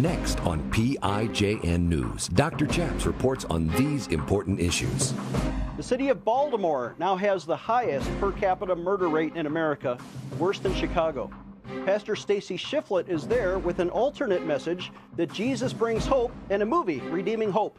Next on PIJN News, Dr. Chaps reports on these important issues. The city of Baltimore now has the highest per capita murder rate in America, worse than Chicago. Pastor Stacy Shifflett is there with an alternate message that Jesus brings hope and a movie, Redeeming Hope.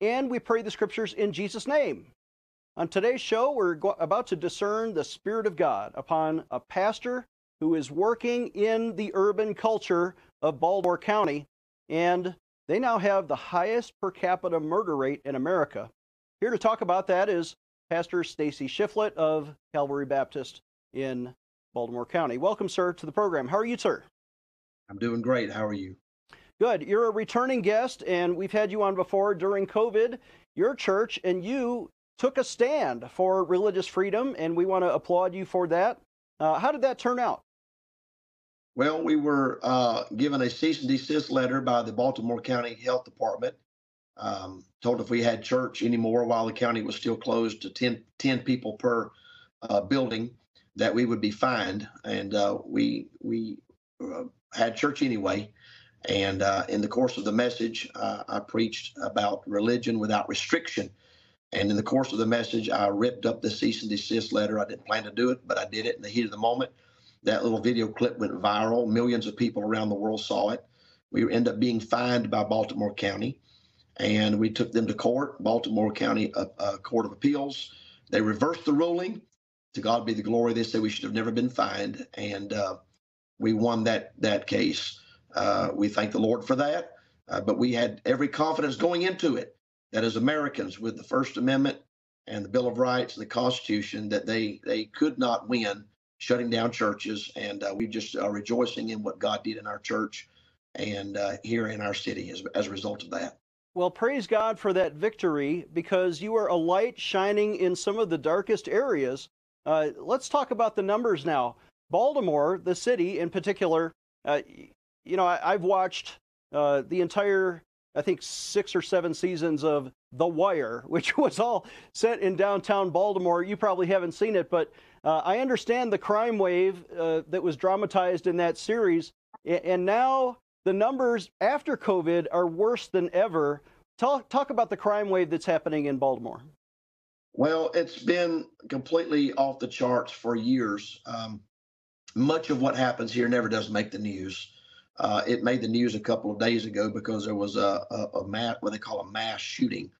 and we pray the scriptures in Jesus' name. On today's show, we're go- about to discern the Spirit of God upon a pastor who is working in the urban culture of Baltimore County, and they now have the highest per capita murder rate in America. Here to talk about that is Pastor Stacy Shifflett of Calvary Baptist in Baltimore County. Welcome, sir, to the program. How are you, sir? I'm doing great. How are you? Good. You're a returning guest, and we've had you on before during COVID. Your church and you took a stand for religious freedom, and we want to applaud you for that. Uh, how did that turn out? Well, we were uh, given a cease and desist letter by the Baltimore County Health Department um, told if we had church anymore while the county was still closed to 10, 10 people per uh, building, that we would be fined. And uh, we we uh, had church anyway. And uh, in the course of the message, uh, I preached about religion without restriction. And in the course of the message, I ripped up the cease and desist letter. I didn't plan to do it, but I did it in the heat of the moment. That little video clip went viral. Millions of people around the world saw it. We ended up being fined by Baltimore County and we took them to court, Baltimore County uh, uh, Court of Appeals. They reversed the ruling. To God be the glory. They said we should have never been fined, and uh, we won that that case. Uh, we thank the Lord for that. Uh, but we had every confidence going into it that as Americans, with the First Amendment and the Bill of Rights and the Constitution, that they they could not win shutting down churches, and uh, we just are rejoicing in what God did in our church and here in our city as, as a result of that. Well, praise God for that victory because you are a light shining in some of the darkest areas. Uh, let's talk about the numbers now. Baltimore, the city in particular, uh, you know, I, have watched uh, the entire, I think, six or seven seasons of The Wire, which was all set in downtown Baltimore. You probably haven't seen it, but uh, I understand the crime wave uh, that was dramatized in that series. And now the numbers after COVID are worse than ever. Talk, talk about the crime wave that's happening in Baltimore. Well, it's been completely off the charts for years. Um, much of what happens here never does make the news. Uh, it made the news a couple of days ago because there was a, a, a what they call a mass shooting.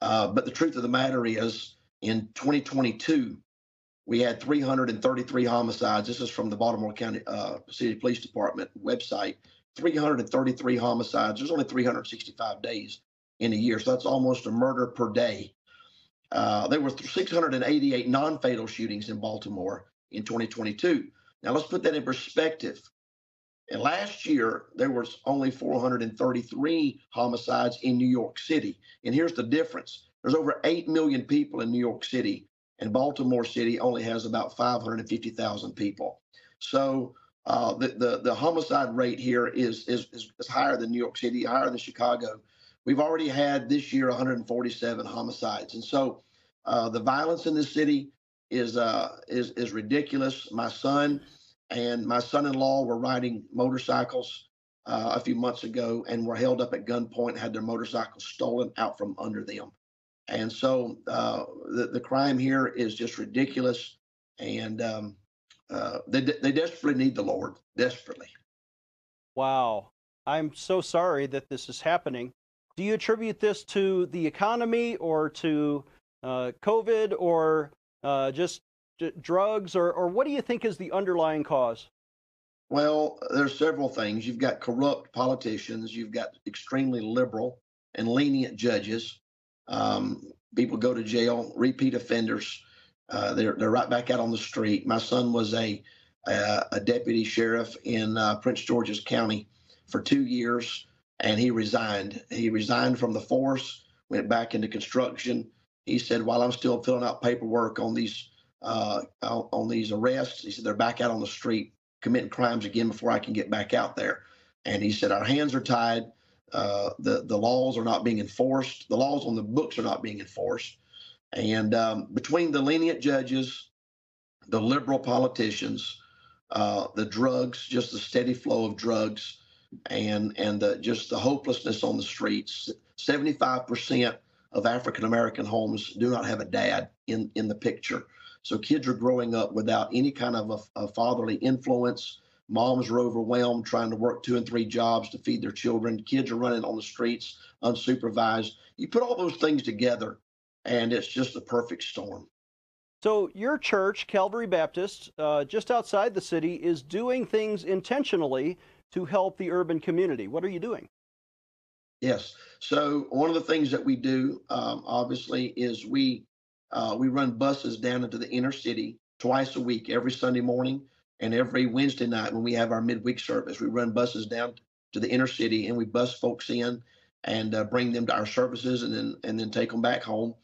Uh, but the truth of the matter is, in 2022, we had 333 homicides. This is from the Baltimore County uh, City Police Department website. 333 homicides. There's only 365 days in a year, so that's almost a murder per day. Uh, there were 688 non-fatal shootings in Baltimore in 2022. Now let's put that in perspective. And last year there was only 433 homicides in New York City. And here's the difference: there's over 8 million people in New York City, and Baltimore City only has about 550,000 people. So uh, the, the, the homicide rate here is, is, is is higher than New York City, higher than Chicago. We've already had this year 147 homicides, and so uh, the violence in this city is uh, is is ridiculous. My son and my son-in-law were riding motorcycles uh, a few months ago and were held up at gunpoint, had their motorcycles stolen out from under them, and so uh, the the crime here is just ridiculous. And um, uh, they they desperately need the Lord, desperately. Wow, I'm so sorry that this is happening. Do you attribute this to the economy or to uh, COVID or uh, just drugs, or or what do you think is the underlying cause? Well, there's several things. You've got corrupt politicians. You've got extremely liberal and lenient judges. Um, people go to jail, repeat offenders. Uh, they're they're right back out on the street. My son was a uh, a deputy sheriff in uh, Prince George's County for two years, and he resigned. He resigned from the force, went back into construction. He said, while I'm still filling out paperwork on these uh, on these arrests, he said they're back out on the street committing crimes again before I can get back out there. And he said our hands are tied. Uh, the the laws are not being enforced. The laws on the books are not being enforced. And um, between the lenient judges, the liberal politicians, uh, the drugs, just the steady flow of drugs, and and the, just the hopelessness on the streets. Seventy-five percent of African American homes do not have a dad in in the picture. So kids are growing up without any kind of a, a fatherly influence. Moms are overwhelmed trying to work two and three jobs to feed their children. Kids are running on the streets unsupervised. You put all those things together, and it's just a perfect storm. So, your church, Calvary Baptist, uh, just outside the city, is doing things intentionally to help the urban community. What are you doing? Yes. So, one of the things that we do, um, obviously, is we uh, we run buses down into the inner city twice a week, every Sunday morning and every Wednesday night when we have our midweek service. We run buses down to the inner city and we bus folks in and uh, bring them to our services and then and then take them back home.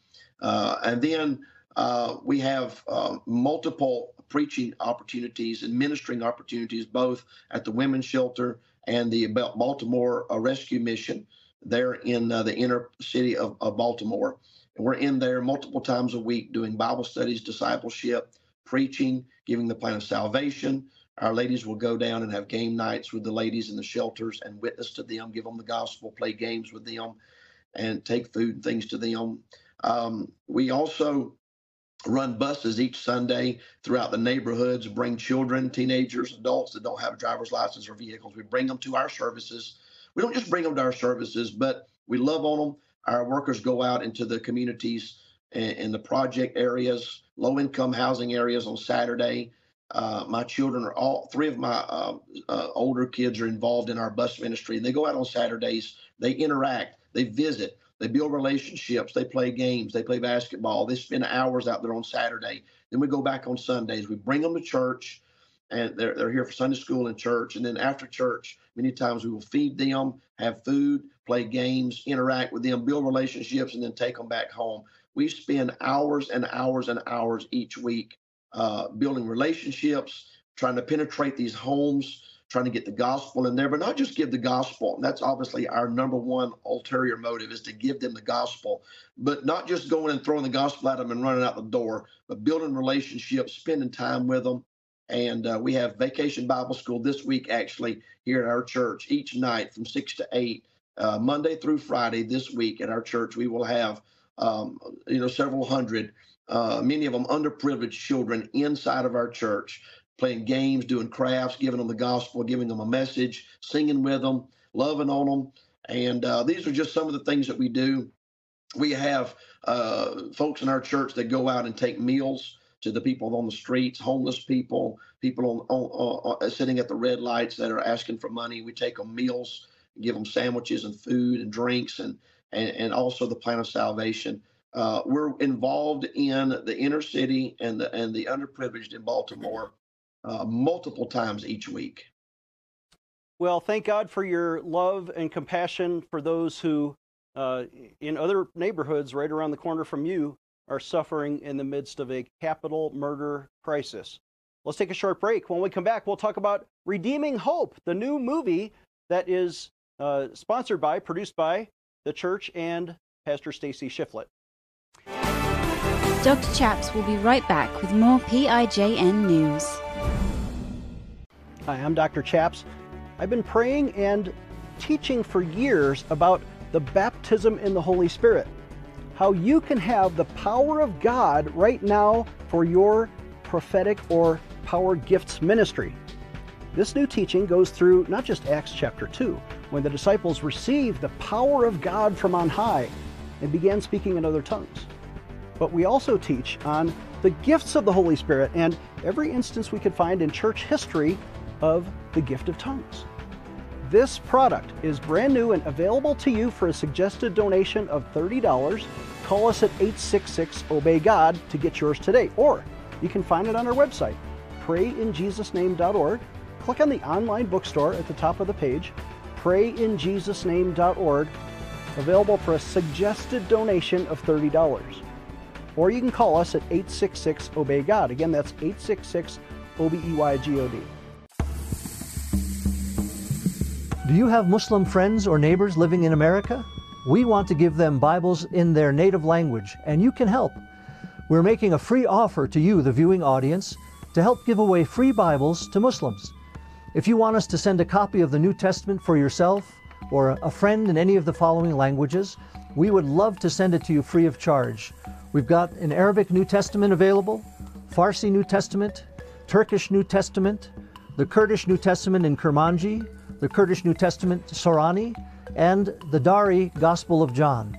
Uh, and then uh, we have uh, multiple preaching opportunities and ministering opportunities, both at the women's shelter and the Baltimore uh, Rescue Mission there in the inner city of, of, Baltimore. And we're in there multiple times a week doing Bible studies, discipleship, preaching, giving the plan of salvation. Our ladies will go down and have game nights with the ladies in the shelters and witness to them, give them the gospel, play games with them, and take food and things to them. Um, we also run buses each Sunday throughout the neighborhoods, bring children, teenagers, adults that don't have a driver's license or vehicles. We bring them to our services. We don't just bring them to our services, but we love on them. Our workers go out into the communities and the project areas, low income housing areas on Saturday. Uh, my children are all three of my uh, uh, older kids are involved in our bus ministry. They go out on Saturdays, they interact, they visit, they build relationships. They play games. They play basketball. They spend hours out there on Saturday. Then we go back on Sundays. We bring them to church, and they're, they're here for Sunday school and church. And then after church, many times we will feed them, have food, play games, interact with them, build relationships, and then take them back home. We spend hours and hours and hours each week uh, building relationships, trying to penetrate these homes trying to get the gospel in there, but not just give the gospel. And that's obviously our number one ulterior motive is to give them the gospel, but not just going and throwing the gospel at them and running out the door, but building relationships, spending time with them. And uh, we have Vacation Bible School this week, actually, here at our church, each night from six to eight, uh, Monday through Friday. This week at our church, we will have, um, you know, several hundred, uh, many of them underprivileged children inside of our church playing games, doing crafts, giving them the gospel, giving them a message, singing with them, loving on them. And uh, these are just some of the things that we do. We have uh, folks in our church that go out and take meals to the people on the streets, homeless people, people on, on uh, sitting at the red lights that are asking for money. We take them meals, give them sandwiches and food and drinks, and and, and also the plan of salvation. Uh, we're involved in the inner city and the and the underprivileged in Baltimore uh, multiple times each week. Well, thank God for your love and compassion for those who, uh, in other neighborhoods right around the corner from you, are suffering in the midst of a capital murder crisis. Let's take a short break. When we come back, we'll talk about Redeeming Hope, the new movie that is uh, sponsored by, produced by the church and Pastor Stacy Shifflett. Dr. Chaps will be right back with more PIJN news. Hi, I'm Dr. Chaps. I've been praying and teaching for years about the baptism in the Holy Spirit. How you can have the power of God right now for your prophetic or power gifts ministry. This new teaching goes through not just Acts chapter 2, when the disciples received the power of God from on high and began speaking in other tongues. But we also teach on the gifts of the Holy Spirit and every instance we could find in church history of the gift of tongues. This product is brand new and available to you for a suggested donation of $30. Call us at 866 Obey God to get yours today, or you can find it on our website, prayinjesusname.org. Click on the online bookstore at the top of the page, prayinjesusname.org, available for a suggested donation of $30. Or you can call us at 866 Obey God. Again, that's 866 O B E Y G O D. Do you have Muslim friends or neighbors living in America? We want to give them Bibles in their native language, and you can help. We're making a free offer to you, the viewing audience, to help give away free Bibles to Muslims. If you want us to send a copy of the New Testament for yourself or a friend in any of the following languages, we would love to send it to you free of charge. We've got an Arabic New Testament available, Farsi New Testament, Turkish New Testament, the Kurdish New Testament in Kurmanji, the Kurdish New Testament Sorani, and the Dari Gospel of John.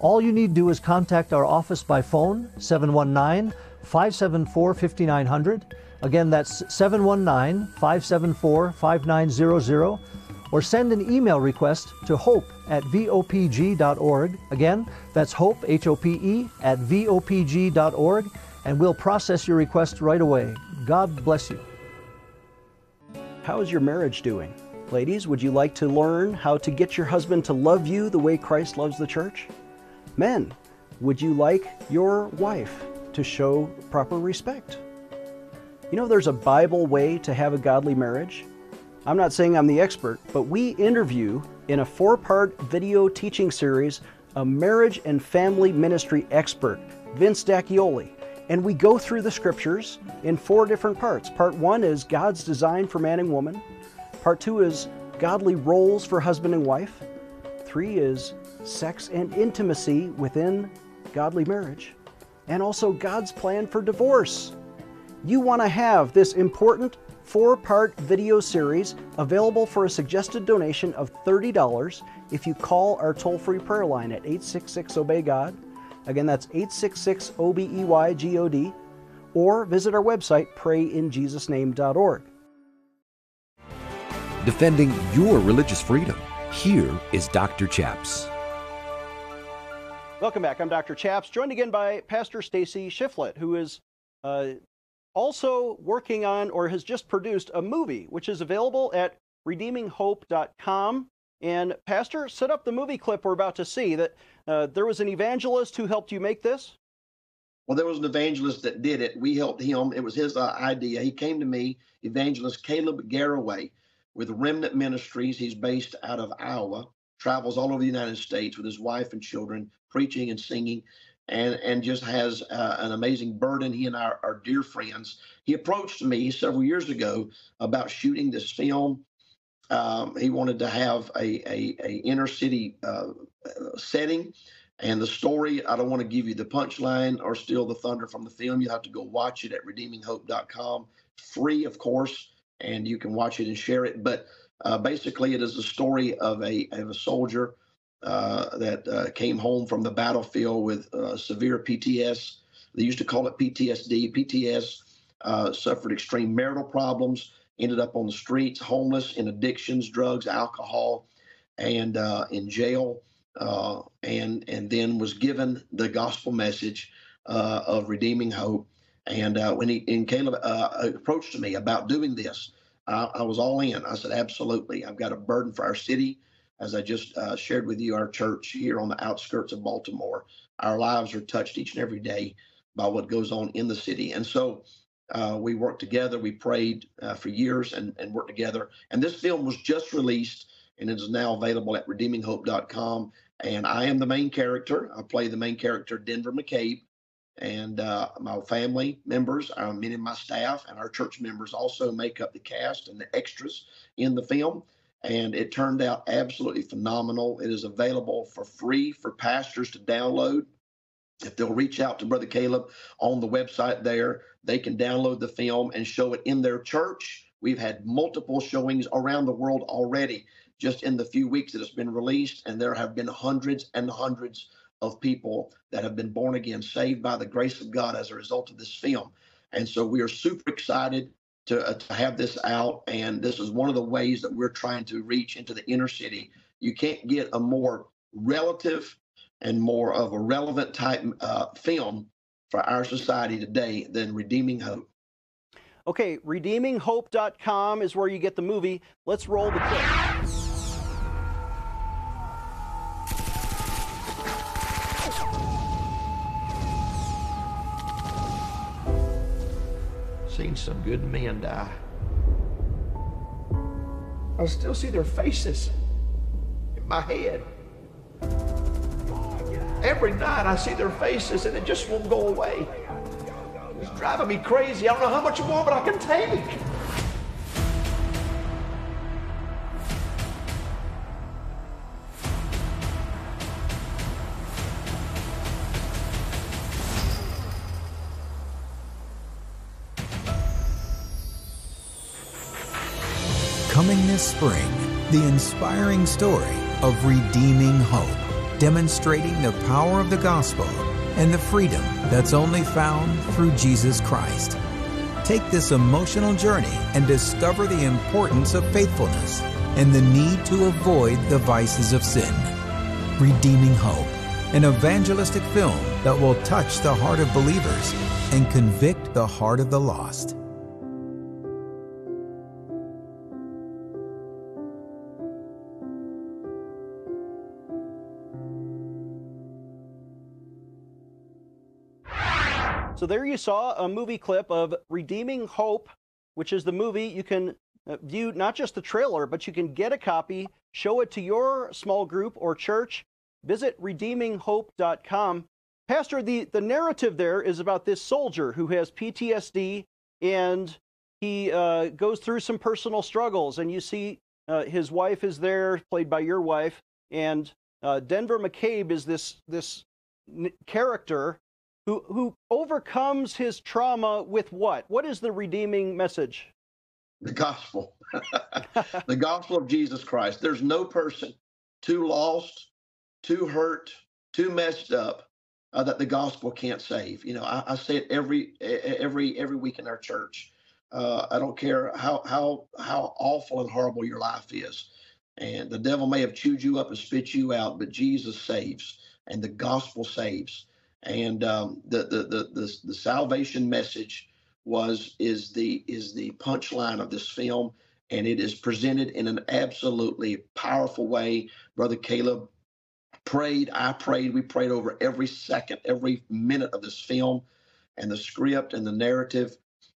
All you need to do is contact our office by phone, 719 574 5900. Again, that's 719 574 5900. Or send an email request to hope at vopg.org. Again, that's hope, H O P E, at vopg.org, and we'll process your request right away. God bless you. How is your marriage doing? Ladies, would you like to learn how to get your husband to love you the way Christ loves the church? Men, would you like your wife to show proper respect? You know, there's a Bible way to have a godly marriage. I'm not saying I'm the expert, but we interview in a four part video teaching series a marriage and family ministry expert, Vince D'Acchioli. And we go through the scriptures in four different parts. Part one is God's design for man and woman. Part two is godly roles for husband and wife. Three is sex and intimacy within godly marriage. And also God's plan for divorce you want to have this important four part video series available for a suggested donation of $30 if you call our toll free prayer line at 866 Obey God. Again, that's 866 O B E Y G O D. Or visit our website, prayinjesusname.org. Defending your religious freedom. Here is Dr. Chaps. Welcome back. I'm Dr. Chaps, joined again by Pastor Stacy Shifflett, who is uh, also working on or has just produced a movie, which is available at redeeminghope.com. And Pastor, set up the movie clip we're about to see. That uh, there was an evangelist who helped you make this. Well, there was an evangelist that did it. We helped him. It was his uh, idea. He came to me, evangelist Caleb Garraway, with Remnant Ministries. He's based out of Iowa, travels all over the United States with his wife and children, preaching and singing and and just has uh, an amazing burden. He and I are dear friends. He approached me several years ago about shooting this film. Um, he wanted to have a a, a inner city uh, setting, and the story. I don't want to give you the punchline or steal the thunder from the film. You'll have to go watch it at redeeminghope.com, free of course, and you can watch it and share it. But uh, basically, it is the story of a of a soldier uh, that uh, came home from the battlefield with uh, severe PTS. They used to call it PTSD. PTS uh, suffered extreme marital problems, ended up on the streets, homeless, in addictions, drugs, alcohol, and uh, in jail. and and then was given the gospel message of redeeming hope. And when he and Caleb approached me about doing this, I was all in. I said, absolutely. I've got a burden for our city as I just uh, shared with you, our church here on the outskirts of Baltimore, our lives are touched each and every day by what goes on in the city. And so uh, we worked together, we prayed uh, for years and, and worked together. And this film was just released and it is now available at redeeminghope.com. And I am the main character. I play the main character, Denver McCabe. And uh, my family members, uh, many of my staff, and our church members also make up the cast and the extras in the film and it turned out absolutely phenomenal. It is available for free for pastors to download. If they'll reach out to Brother Caleb on the website there, they can download the film and show it in their church. We've had multiple showings around the world already just in the few weeks that it's been released, and there have been hundreds and hundreds of people that have been born again, saved by the grace of God as a result of this film. And so we are super excited to, uh, to have this out. And this is one of the ways that we're trying to reach into the inner city. You can't get a more relative and more of a relevant type uh, film for our society today than Redeeming Hope. Okay, redeeminghope.com is where you get the movie. Let's roll the clip. Seen some good men die. I still see their faces in my head. Every night I see their faces and it just won't go away. It's driving me crazy. I don't know how much more, but I can take. The inspiring story of redeeming hope, demonstrating the power of the gospel and the freedom that's only found through Jesus Christ. Take this emotional journey and discover the importance of faithfulness and the need to avoid the vices of sin. Redeeming Hope, an evangelistic film that will touch the heart of believers and convict the heart of the lost. So there you saw a movie clip of Redeeming Hope, which is the movie you can uh, view not just the trailer, but you can get a copy, show it to your small group or church. Visit redeeminghope.com. Pastor, the, the narrative there is about this soldier who has PTSD and he uh, goes through some personal struggles. And you see uh, his wife is there, played by your wife, and uh, Denver McCabe is this this character who who overcomes his trauma with what? What is the redeeming message? The gospel. the gospel of Jesus Christ. There's no person too lost, too hurt, too messed up uh, that the gospel can't save. You know, I, I, say it every every every week in our church. Uh, I don't care how how how awful and horrible your life is, and the devil may have chewed you up and spit you out, but Jesus saves, and the gospel saves and um, the, the, the the the salvation message was is the is the punchline of this film, and it is presented in an absolutely powerful way. Brother Caleb prayed, I prayed, we prayed over every second, every minute of this film, and the script and the narrative.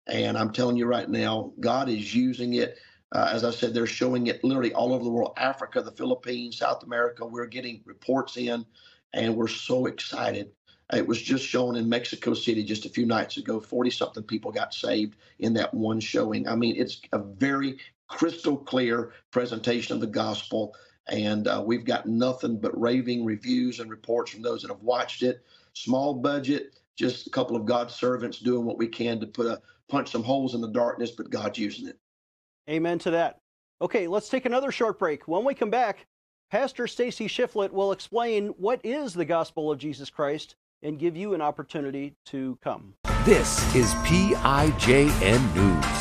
And I'm telling you right now, God is using it. Uh, as I said, they're showing it literally all over the world Africa, the Philippines, South America. We're getting reports in, and we're so excited it was just shown in Mexico City just a few nights ago. 40 something people got saved in that one showing. I mean, it's a very crystal clear presentation of the gospel. And uh, we've got nothing but raving reviews and reports from those that have watched it. Small budget, just a couple of God's servants doing what we can to put a punch some holes in the darkness, but God's using it. Amen to that. Okay, let's take another short break. When we come back, Pastor Stacy Shifflett will explain what is the gospel of Jesus Christ and give you an opportunity to come. This is PIJN News.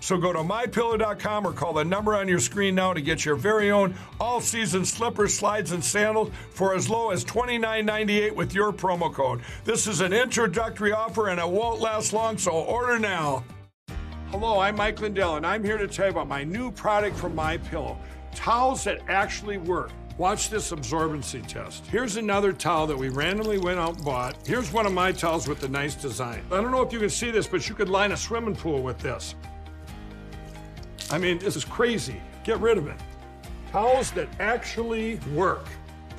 So go to mypillow.com or call the number on your screen now to get your very own all season slippers, slides, and sandals for as low as $29.98 with your promo code. This is an introductory offer and it won't last long, so order now. Hello, I'm Mike Lindell, and I'm here to tell you about my new product from My Pillow towels that actually work. Watch this absorbency test. Here's another towel that we randomly went out and bought. Here's one of my towels with the nice design. I don't know if you can see this, but you could line a swimming pool with this. I mean, this is crazy. Get rid of it. Towels that actually work.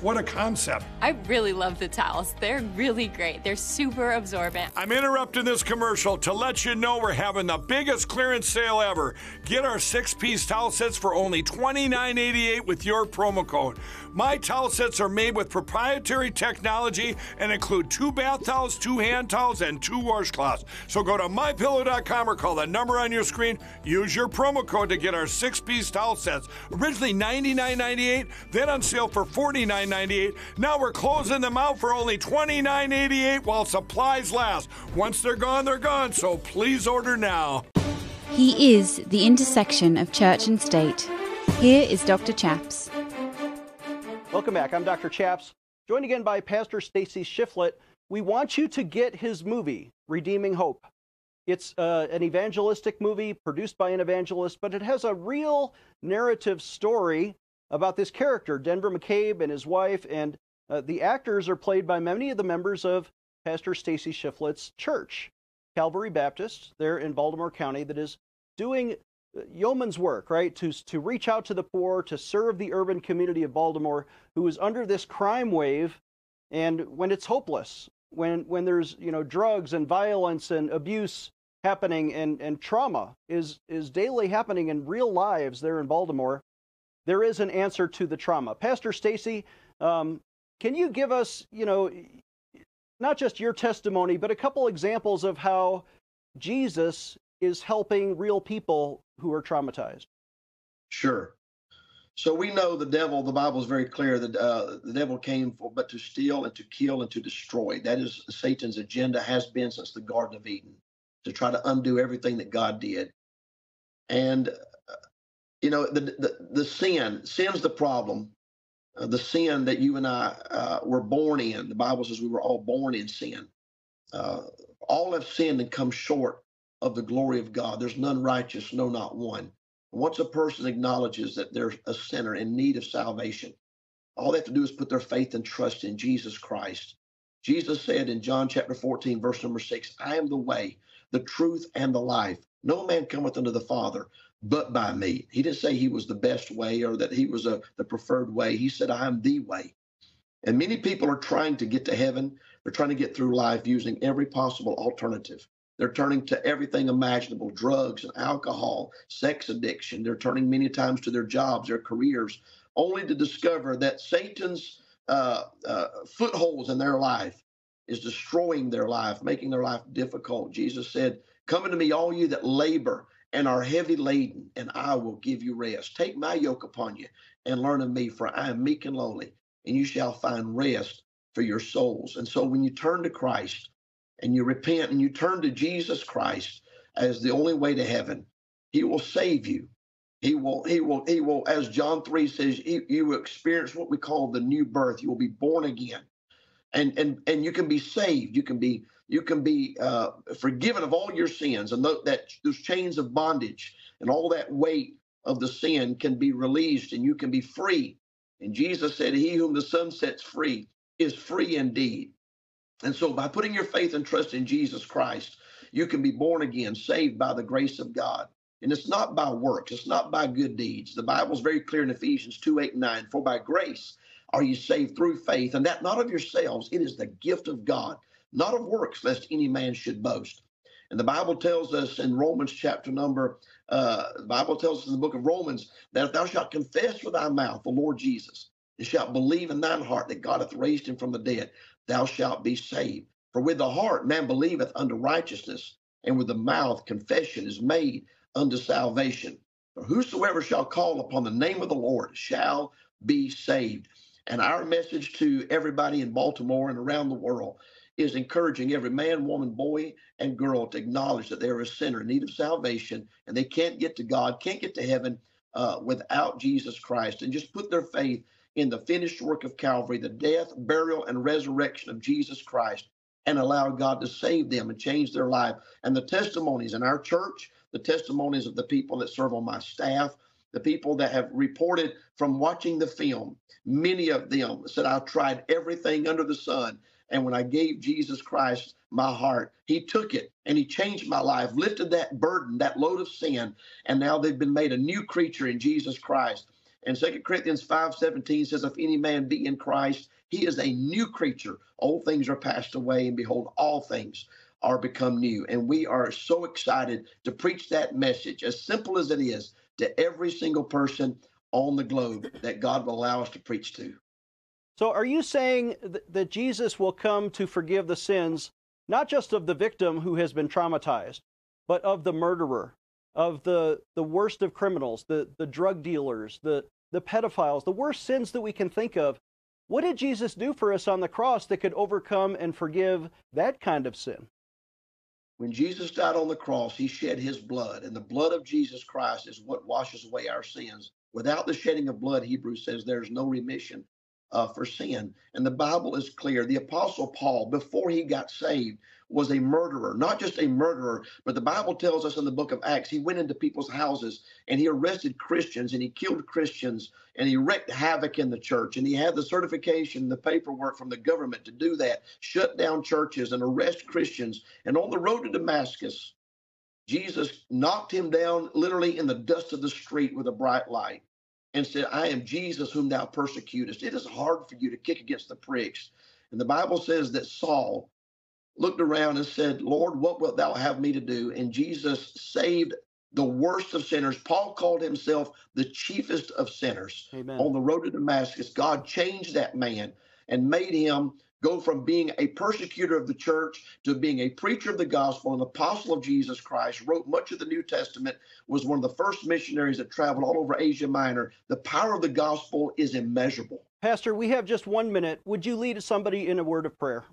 What a concept. I really love the towels. They're really great. They're super absorbent. I'm interrupting this commercial to let you know we're having the biggest clearance sale ever. Get our six piece towel sets for only $29.88 with your promo code. My towel sets are made with proprietary technology and include two bath towels, two hand towels, and two washcloths. So go to mypillow.com or call the number on your screen. Use your promo code to get our six piece towel sets. Originally $99.98, then on sale for $49.98. Now we're closing them out for only $29.88 while supplies last. Once they're gone, they're gone. So please order now. He is the intersection of church and state. Here is Dr. Chaps. Welcome back. I'm Dr. Chaps, joined again by Pastor Stacy Shifflett. We want you to get his movie, Redeeming Hope. It's uh, an evangelistic movie produced by an evangelist, but it has a real narrative story about this character, Denver McCabe and his wife, and uh, the actors are played by many of the members of Pastor Stacy Shifflett's church, Calvary Baptist, there in Baltimore County, that is doing uh, yeoman's work, right? To, to reach out to the poor, to serve the urban community of Baltimore, who is under this crime wave, and when it's hopeless, when when there's you know drugs and violence and abuse happening and, and trauma is is daily happening in real lives there in Baltimore, there is an answer to the trauma. Pastor Stacy, um, can you give us, you know, not just your testimony, but a couple examples of how Jesus is helping real people who are traumatized? Sure. So we know the devil. The Bible is very clear that uh, the devil came for but to steal and to kill and to destroy. That is Satan's agenda has been since the Garden of Eden to try to undo everything that God did. And you know the the, the sin sin's the problem. Uh, the sin that you and I uh, were born in. The Bible says we were all born in sin. Uh, all have sinned and come short of the glory of God. There's none righteous, no, not one. Once a person acknowledges that they're a sinner in need of salvation, all they have to do is put their faith and trust in Jesus Christ. Jesus said in John chapter 14, verse number 6, I am the way, the truth, and the life. No man cometh unto the Father but by me. He didn't say he was the best way or that he was a, the preferred way. He said, I am the way. And many people are trying to get to heaven. They're trying to get through life using every possible alternative. They're turning to everything imaginable drugs and alcohol, sex addiction. They're turning many times to their jobs, their careers, only to discover that Satan's uh, uh, footholds in their life is destroying their life, making their life difficult. Jesus said, Come unto me, all you that labor and are heavy laden, and I will give you rest. Take my yoke upon you and learn of me, for I am meek and lowly, and you shall find rest for your souls. And so when you turn to Christ and you repent and you turn to Jesus Christ as the only way to heaven, he will save you. He will, he will, he will, as John 3 says, he, you will experience what we call the new birth. You will be born again. And and and you can be saved. You can be you can be uh, forgiven of all your sins, and th- that those chains of bondage and all that weight of the sin can be released, and you can be free. And Jesus said, "He whom the Son sets free is free indeed." And so, by putting your faith and trust in Jesus Christ, you can be born again, saved by the grace of God. And it's not by works, it's not by good deeds. The Bible is very clear in Ephesians 2 8 and 9 For by grace are you saved through faith, and that not of yourselves, it is the gift of God, not of works, lest any man should boast. And the Bible tells us in Romans chapter number, uh, the Bible tells us in the book of Romans that if thou shalt confess with thy mouth the Lord Jesus, and shalt believe in thine heart that God hath raised him from the dead, thou shalt be saved. For with the heart man believeth unto righteousness, and with the mouth confession is made unto salvation. For whosoever shall call upon the name of the Lord shall be saved. And our message to everybody in Baltimore and around the world is encouraging every man, woman, boy, and girl to acknowledge that they're a sinner in need of salvation and they can't get to God, can't get to heaven uh, without Jesus Christ, and just put their faith in the finished work of Calvary, the death, burial, and resurrection of Jesus Christ, and allow God to save them and change their life. And the testimonies in our church, the testimonies of the people that serve on my staff, the people that have reported from watching the film, many of them said, I tried everything under the sun. And when I gave Jesus Christ my heart, He took it and He changed my life, lifted that burden, that load of sin. And now they've been made a new creature in Jesus Christ. And Second Corinthians 5:17 says, If any man be in Christ, he is a new creature. Old things are passed away, and behold, all things are become new. And we are so excited to preach that message, as simple as it is, to every single person on the globe that God will allow us to preach to. So, are you saying th- that Jesus will come to forgive the sins, not just of the victim who has been traumatized, but of the murderer, of the, the worst of criminals, the, the drug dealers, the, the pedophiles, the worst sins that we can think of? What did Jesus do for us on the cross that could overcome and forgive that kind of sin? When Jesus died on the cross, he shed his blood, and the blood of Jesus Christ is what washes away our sins. Without the shedding of blood, Hebrews says there's no remission uh, for sin. And the Bible is clear. The Apostle Paul, before he got saved, was a murderer, not just a murderer, but the Bible tells us in the book of Acts, he went into people's houses and he arrested Christians and he killed Christians and he wreaked havoc in the church. And he had the certification, the paperwork from the government to do that, shut down churches and arrest Christians. And on the road to Damascus, Jesus knocked him down literally in the dust of the street with a bright light and said, I am Jesus whom thou persecutest. It is hard for you to kick against the pricks. And the Bible says that Saul looked around and said, Lord, what wilt thou have me to do? And Jesus saved the worst of sinners. Paul called himself the chiefest of sinners. Amen. On the road to Damascus, God changed that man and made him go from being a persecutor of the church to being a preacher of the gospel, an apostle of Jesus Christ, wrote much of the New Testament, was one of the first missionaries that traveled all over Asia Minor. The power of the gospel is immeasurable. Pastor, we have just one minute. Would you lead somebody in a word of prayer?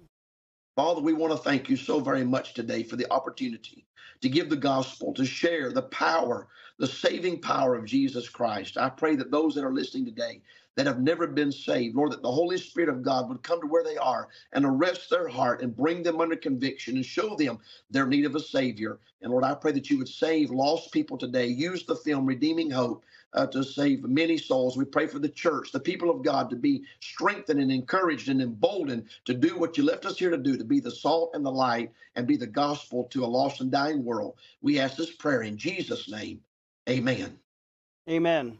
Father, we want to thank you so very much today for the opportunity to give the gospel, to share the power, the saving power of Jesus Christ. I pray that those that are listening today that have never been saved, Lord, that the Holy Spirit of God would come to where they are and arrest their heart and bring them under conviction and show them their need of a Savior. And Lord, I pray that you would save lost people today. Use the film Redeeming Hope uh, to save many souls. We pray for the church, the people of God, to be strengthened and encouraged and emboldened to do what you left us here to do, to be the salt and the light and be the gospel to a lost and dying world. We ask this prayer in Jesus' name. Amen. Amen.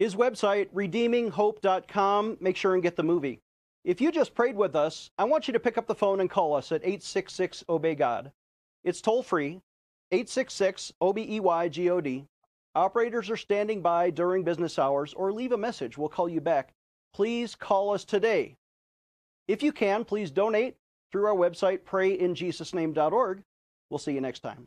His website, redeeminghope.com. Make sure and get the movie. If you just prayed with us, I want you to pick up the phone and call us at 866 Obey God. It's toll free, 866 O B E Y G O D. Operators are standing by during business hours or leave a message. We'll call you back. Please call us today. If you can, please donate through our website, prayinjesusname.org. We'll see you next time.